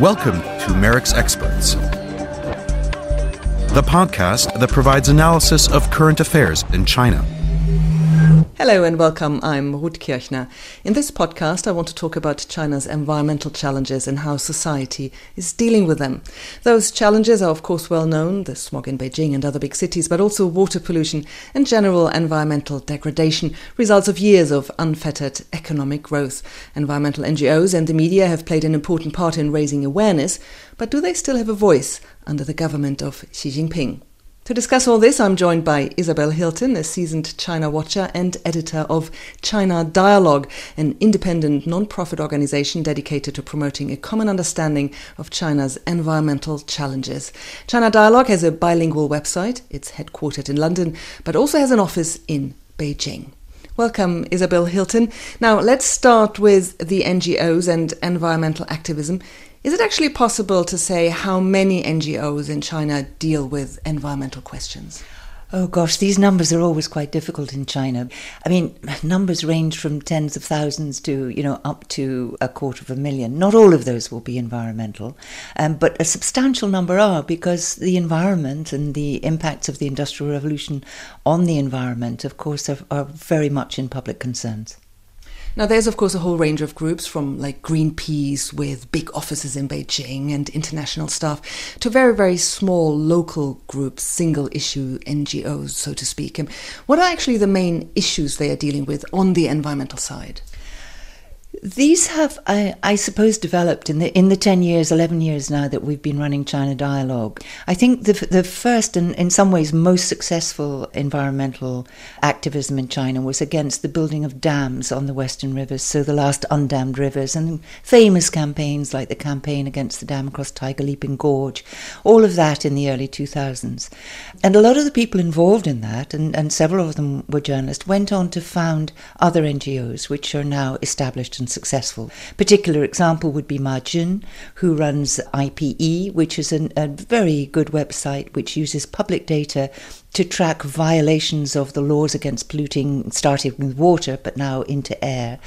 Welcome to MERICS Experts, the podcast that provides analysis of current affairs in China. Hello and welcome. I'm Ruth Kirchner. In this podcast, I want to talk about China's environmental challenges and how society is dealing with them. Those challenges are, of course, well known the smog in Beijing and other big cities, but also water pollution and general environmental degradation, results of years of unfettered economic growth. Environmental NGOs and the media have played an important part in raising awareness, but do they still have a voice under the government of Xi Jinping? To discuss all this, I'm joined by Isabel Hilton, a seasoned China watcher and editor of China Dialogue, an independent non-profit organization dedicated to promoting a common understanding of China's environmental challenges. China Dialogue has a bilingual website, it's headquartered in London, but also has an office in Beijing. Welcome, Isabel Hilton. Now, let's start with the NGOs and environmental activism. Is it actually possible to say how many NGOs in China deal with environmental questions? Oh gosh, these numbers are always quite difficult in China. I mean, numbers range from tens of thousands to, you know, up to a quarter of a million. Not all of those will be environmental, um, but a substantial number are because the environment and the impacts of the Industrial Revolution on the environment, of course, are, are very much in public concerns. Now, there's of course a whole range of groups from like Greenpeace with big offices in Beijing and international staff to very, very small local groups, single issue NGOs, so to speak. And what are actually the main issues they are dealing with on the environmental side? These have, I, I, suppose, developed in the in the ten years, eleven years now that we've been running China Dialogue. I think the the first and in some ways most successful environmental activism in China was against the building of dams on the western rivers, so the last undammed rivers, and famous campaigns like the campaign against the dam across Tiger Leaping Gorge, all of that in the early two thousands, and a lot of the people involved in that, and, and several of them were journalists, went on to found other NGOs which are now established and successful. Particular example would be Ma who runs IPE, which is an, a very good website which uses public data to track violations of the laws against polluting, starting with water, but now into air.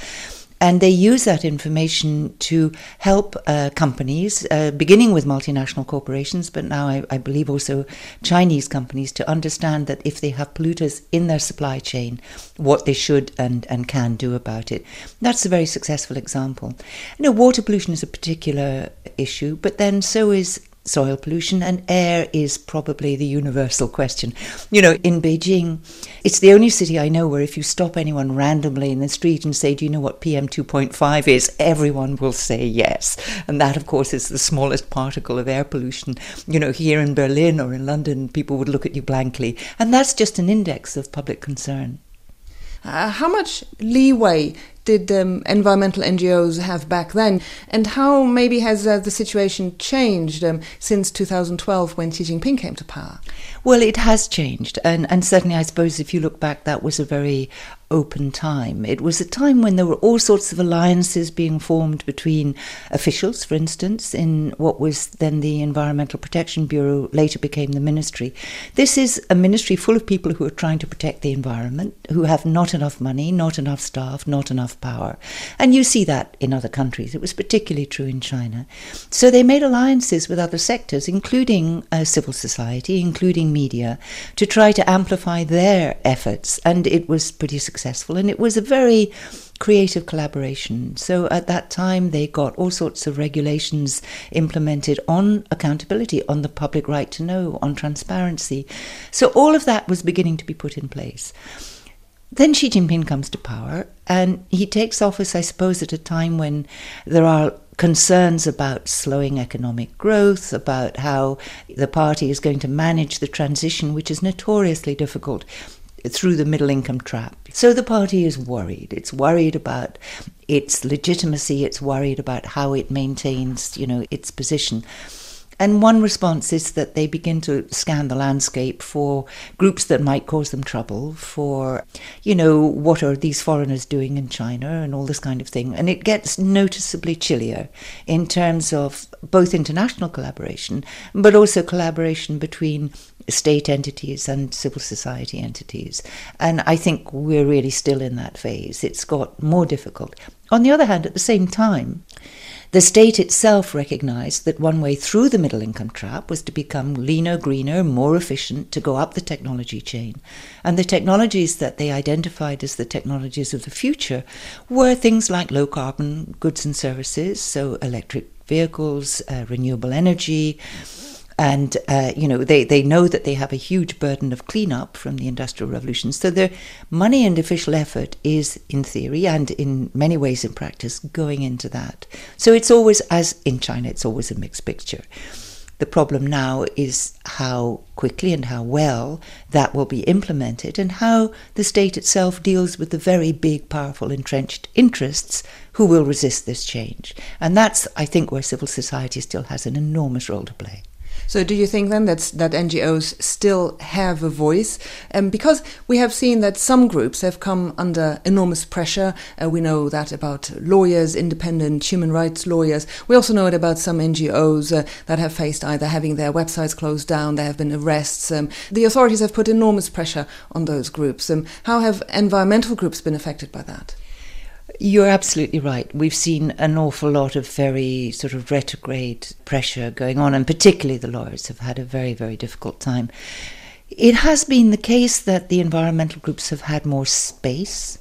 And they use that information to help uh, companies, uh, beginning with multinational corporations, but now I, I, believe also Chinese companies, to understand that if they have polluters in their supply chain, what they should and, and can do about it. That's a very successful example. You know, water pollution is a particular issue, but then so is soil pollution, and air is probably the universal question. You know, in Beijing, it's the only city I know where if you stop anyone randomly in the street and say, Do you know what PM 2.5 is? everyone will say yes. And that, of course, is the smallest particle of air pollution. You know, here in Berlin or in London, people would look at you blankly. And that's just an index of public concern. Uh, how much leeway did um, environmental NGOs have back then, and how maybe has uh, the situation changed um, since 2012 when Xi Jinping came to power? Well, it has changed, and and certainly, I suppose, if you look back, that was a very open time. It was a time when there were all sorts of alliances being formed between officials, for instance, in what was then the Environmental Protection Bureau, later became the ministry. This is a ministry full of people who are trying to protect the environment, who have not enough money, not enough staff, not enough power. And you see that in other countries. It was particularly true in China. So they made alliances with other sectors, including uh, civil society, including media, to try to amplify their efforts. And it was pretty successful successful, and it was a very creative collaboration. So at that time, they got all sorts of regulations implemented on accountability, on the public right to know, on transparency. So all of that was beginning to be put in place. Then Xi Jinping comes to power, and he takes office, I suppose, at a time when there are concerns about slowing economic growth, about how the party is going to manage the transition, which is notoriously difficult through the middle income trap. So the party is worried. It's worried about its legitimacy. It's worried about how it maintains, you know, its position. And one response is that they begin to scan the landscape for groups that might cause them trouble, for, you know, what are these foreigners doing in China and all this kind of thing. And it gets noticeably chillier in terms of both international collaboration, but also collaboration between state entities and civil society entities. And I think we're really still in that phase. It's got more difficult. On the other hand, at the same time, the state itself recognized that one way through the middle income trap was to become leaner, greener, more efficient, to go up the technology chain. And the technologies that they identified as the technologies of the future were things like low carbon goods and services, so electric vehicles, uh, renewable energy and uh, you know they, they know that they have a huge burden of cleanup from the industrial revolution. So their money and official effort is in theory and in many ways in practice going into that. So it's always as in china it's always a mixed picture. The problem now is how quickly and how well that will be implemented and how the state itself deals with the very big powerful entrenched interests who will resist this change. And that's i think where civil society still has an enormous role to play so, do you think then that that NGOs still have a voice? Um, because we have seen that some groups have come under enormous pressure. Uh, we know that about lawyers, independent human rights lawyers. We also know it about some NGOs uh, that have faced either having their websites closed down, there have been arrests. Um, the authorities have put enormous pressure on those groups. Um, how have environmental groups been affected by that? You're absolutely right. We've seen an awful lot of very sort of retrograde pressure going on, and particularly the lawyers have had a very, very difficult time. It has been the case that the environmental groups have had more space.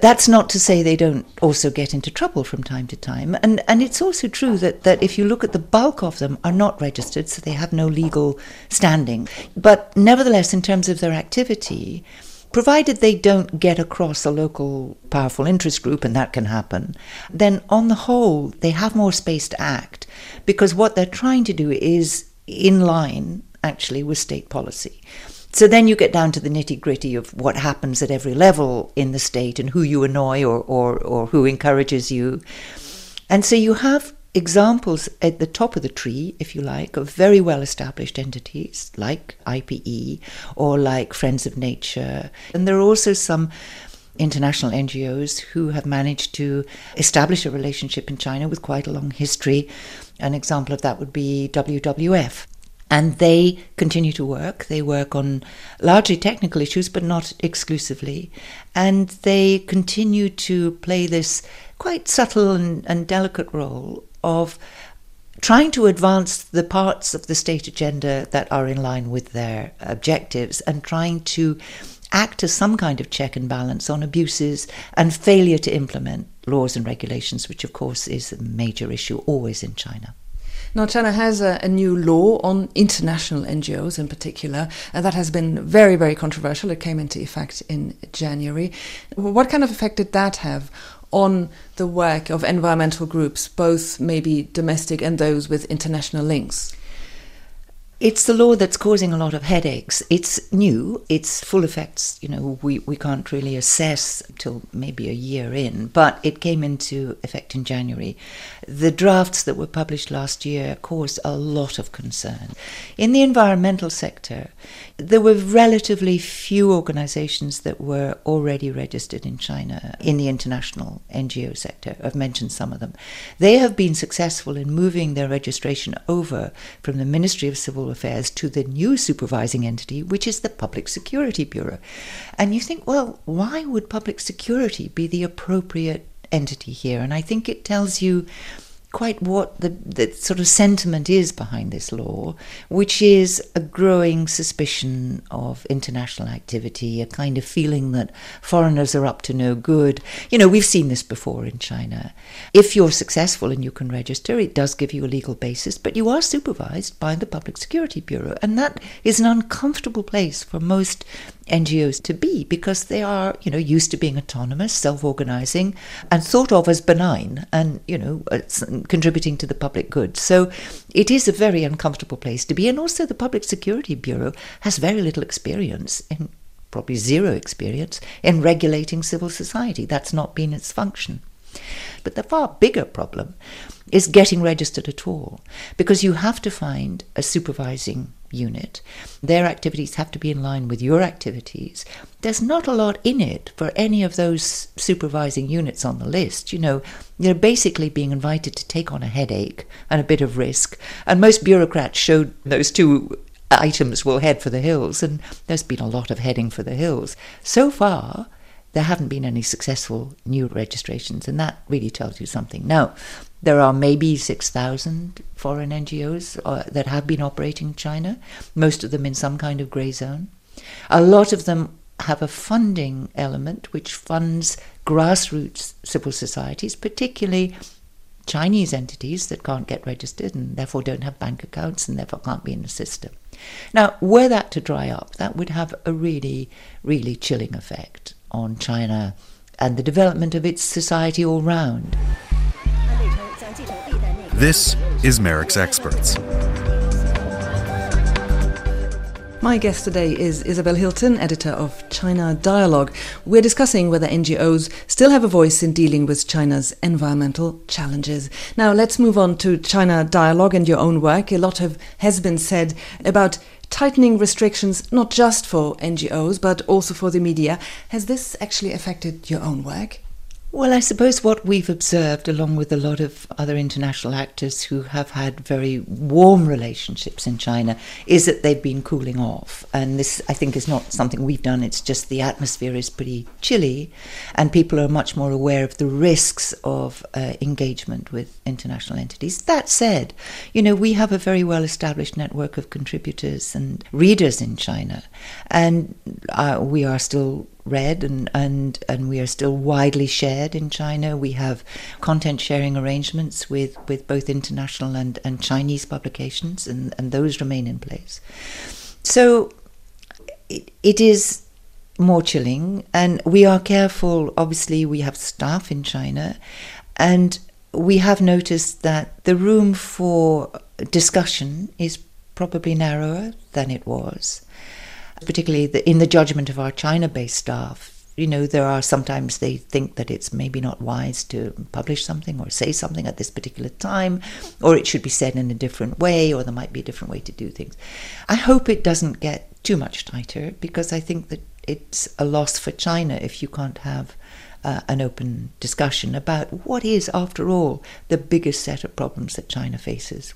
That's not to say they don't also get into trouble from time to time. And, and it's also true that, that if you look at the bulk of them are not registered, so they have no legal standing. But nevertheless, in terms of their activity, provided they don't get across a local powerful interest group, and that can happen, then on the whole, they have more space to act because what they're trying to do is in line actually with state policy. So then you get down to the nitty gritty of what happens at every level in the state and who you annoy or, or, or who encourages you. And so you have examples at the top of the tree, if you like, of very well established entities like IPE or like Friends of Nature. And there are also some international NGOs who have managed to establish a relationship in China with quite a long history. An example of that would be WWF. And they continue to work. They work on largely technical issues, but not exclusively. And they continue to play this quite subtle and, and delicate role of trying to advance the parts of the state agenda that are in line with their objectives and trying to act as some kind of check and balance on abuses and failure to implement laws and regulations, which of course is a major issue always in China. Now, China has a, a, new law on international NGOs in particular, and that has been very, very controversial. It came into effect in January. What kind of effect did that have on the work of environmental groups, both maybe domestic and those with international links? It's the law that's causing a lot of headaches. It's new, it's full effects, you know, we, we can't really assess till maybe a year in, but it came into effect in January. The drafts that were published last year caused a lot of concern. In the environmental sector, there were relatively few organizations that were already registered in China in the international NGO sector. I've mentioned some of them. They have been successful in moving their registration over from the Ministry of Civil Affairs to the new supervising entity, which is the Public Security Bureau. And you think, well, why would public security be the appropriate entity here? And I think it tells you quite what the, the sort of sentiment is behind this law, which is a growing suspicion of international activity, a kind of feeling that foreigners are up to no good. You know, we've seen this before in China. If you're successful and you can register, it does give you a legal basis, but you are supervised by the Public Security Bureau, and that is an uncomfortable place for most NGOs to be because they are, you know, used to being autonomous, self-organizing, and thought of as benign and, you know, uh, contributing to the public good. So it is a very uncomfortable place to be. And also the Public Security Bureau has very little experience in probably zero experience in regulating civil society. That's not been its function. But the far bigger problem is getting registered at all, because you have to find a supervising unit. Their activities have to be in line with your activities. There's not a lot in it for any of those supervising units on the list. You know, they're basically being invited to take on a headache and a bit of risk. And most bureaucrats showed those two items will head for the hills, and there's been a lot of heading for the hills. So far, there haven't been any successful new registrations, and that really tells you something. Now, there are maybe 6,000 foreign NGOs uh, that have been operating in China, most of them in some kind of grey zone. A lot of them have a funding element which funds grassroots civil societies, particularly Chinese entities that can't get registered and therefore don't have bank accounts and therefore can't be in the system. Now, were that to dry up, that would have a really, really chilling effect on China and the development of its society all round. This is MERICS Experts. My guest today is Isabel Hilton, editor of China Dialogue. We're discussing whether NGOs still have a voice in dealing with China's environmental challenges. Now, let's move on to China Dialogue and your own work. A lot of, has been said about tightening restrictions not just for NGOs but also for the media. Has this actually affected your own work? Well, I suppose what we've observed, along with a lot of other international actors who have had very warm relationships in China, is that they've been cooling off. And this, I think, is not something we've done. It's just the atmosphere is pretty chilly, and people are much more aware of the risks of uh, engagement with international entities. That said, you know, we have a very well established network of contributors and readers in China, and uh, we are still read and, and, and we are still widely shared in China. We have content sharing arrangements with, with both international and, and Chinese publications, and, and those remain in place. So it, it is more chilling, and we are careful. Obviously, we have staff in China, and we have noticed that the room for discussion is probably narrower than it was particularly the, in the judgment of our China based staff. You know, there are sometimes they think that it's maybe not wise to publish something or say something at this particular time, or it should be said in a different way, or there might be a different way to do things. I hope it doesn't get too much tighter because I think that it's a loss for China if you can't have uh, an open discussion about what is, after all, the biggest set of problems that China faces.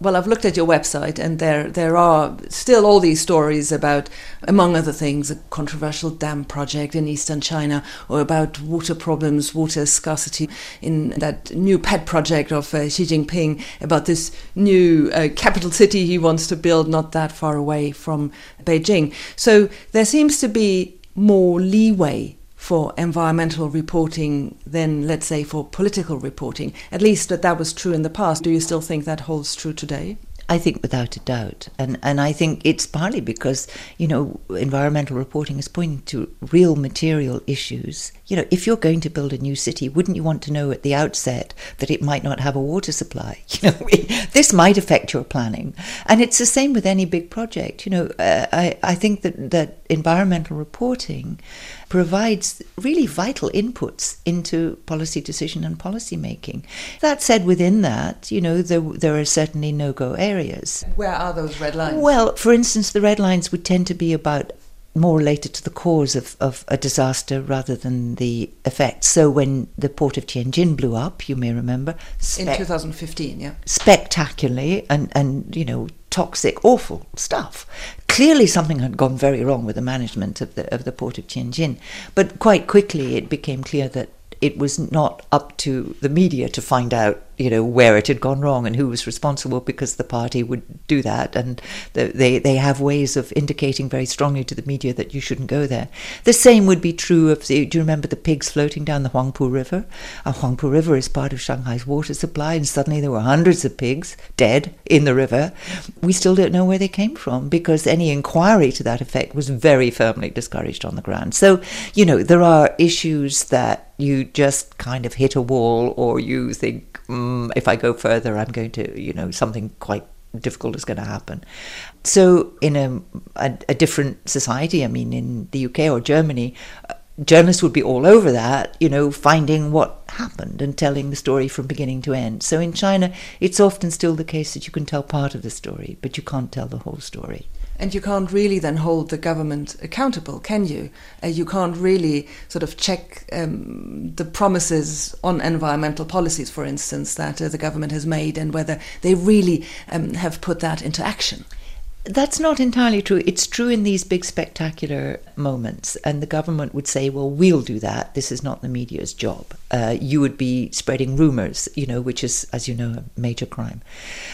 Well, I've looked at your website, and there there are still all these stories about, among other things, a controversial dam project in eastern China, or about water problems, water scarcity in that new pet project of uh, Xi Jinping about this new uh, capital city he wants to build not that far away from Beijing. So there seems to be more leeway for environmental reporting than, let's say, for political reporting. At least that that was true in the past. Do you still think that holds true today? I think without a doubt. And and I think it's partly because, you know, environmental reporting is pointing to real material issues. You know, if you're going to build a new city, wouldn't you want to know at the outset that it might not have a water supply? You know, this might affect your planning. And it's the same with any big project. You know, uh, I, I think that, that environmental reporting provides really vital inputs into policy decision and policy making. That said, within that, you know, there, there are certainly no go areas. Where are those red lines? Well, for instance, the red lines would tend to be about more related to the cause of, of a disaster rather than the effects. So when the port of Tianjin blew up, you may remember, in 2015, yeah, spectacularly and and you know toxic, awful stuff. Clearly, something had gone very wrong with the management of the of the port of Tianjin. But quite quickly, it became clear that it was not up to the media to find out you know where it had gone wrong and who was responsible because the party would do that. And they they have ways of indicating very strongly to the media that you shouldn't go there. The same would be true of the do you remember the pigs floating down the Huangpu River? A Huangpu River is part of Shanghai's water supply and suddenly there were hundreds of pigs dead in the river. We still don't know where they came from because any inquiry to that effect was very firmly discouraged on the ground. So you know there are issues that you just kind of hit a wall or you think mm, if I go further, I'm going to, you know, something quite difficult is going to happen. So, in a, a, a different society, I mean, in the UK or Germany, uh, journalists would be all over that, you know, finding what happened and telling the story from beginning to end. So, in China, it's often still the case that you can tell part of the story, but you can't tell the whole story. And you can't really then hold the government accountable, can you? Uh, you can't really sort of check um, the promises on environmental policies, for instance, that uh, the government has made and whether they really um, have put that into action. That's not entirely true. It's true in these big spectacular moments, and the government would say, "Well, we'll do that. This is not the media's job. Uh, you would be spreading rumors, you know, which is, as you know, a major crime."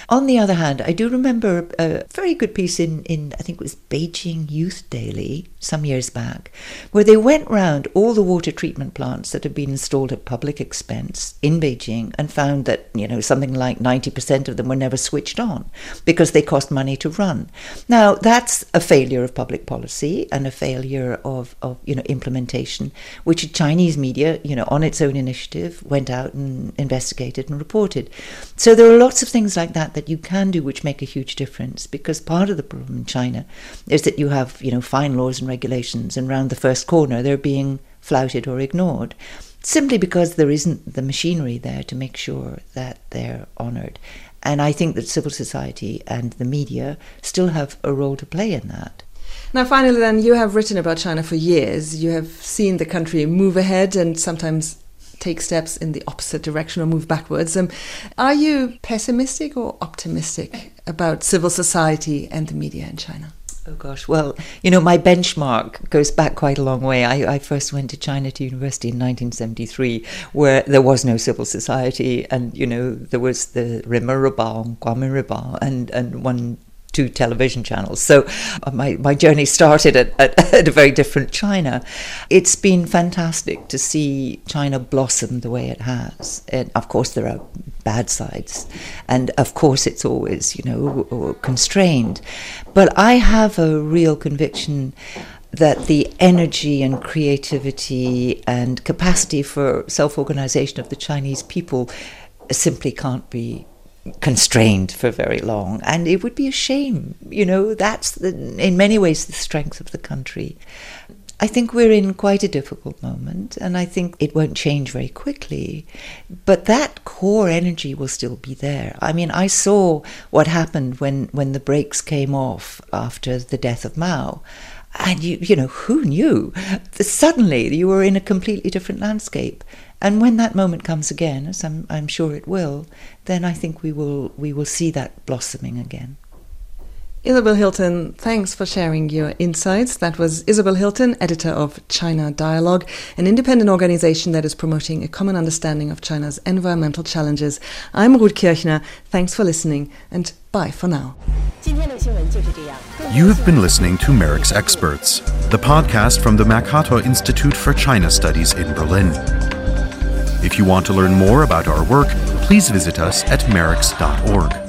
On the other hand, I do remember a very good piece in, in I think it was Beijing Youth Daily some years back, where they went round all the water treatment plants that had been installed at public expense in Beijing and found that you know something like ninety percent of them were never switched on because they cost money to run. Now, that's a failure of public policy and a failure of, of you know implementation, which Chinese media, you know, on its own initiative, went out and investigated and reported. So there are lots of things like that that you can do which make a huge difference because part of the problem in China is that you have, you know, fine laws and regulations and round the first corner they're being flouted or ignored simply because there isn't the machinery there to make sure that they're honoured. And I think that civil society and the media still have a role to play in that. Now, finally, then, you have written about China for years. You have seen the country move ahead and sometimes take steps in the opposite direction or move backwards. Um, are you pessimistic or optimistic about civil society and the media in China? Oh gosh, well, you know, my benchmark goes back quite a long way. I, I, first went to China to university in 1973, where there was no civil society, and you know, there was the Guangming Ribao, and and one two television channels. So uh, my, my journey started at, at, at, a very different China. It's been fantastic to see China blossom the way it has. And of course, there are bad sides. And of course, it's always, you know, constrained. But I have a real conviction that the energy and creativity and capacity for self organization of the Chinese people simply can't be constrained for very long. And it would be a shame. You know, that's the, in many ways the strength of the country. I think we're in quite a difficult moment, and I think it won't change very quickly. But that core energy will still be there. I mean, I saw what happened when, when the brakes came off after the death of Mao. And you, you know, who knew? Suddenly, you were in a completely different landscape. And when that moment comes again, as I'm, I'm sure it will, then I think we will we will see that blossoming again. Isabel Hilton, thanks for sharing your insights. That was Isabel Hilton, editor of China Dialogue, an independent organization that is promoting a common understanding of China's environmental challenges. I'm Ruth Kirchner. Thanks for listening and bye for now. You have been listening to MERICS Experts, the podcast from the Mercator Institute for China Studies in Berlin. If you want to learn more about our work, please visit us at merics.org.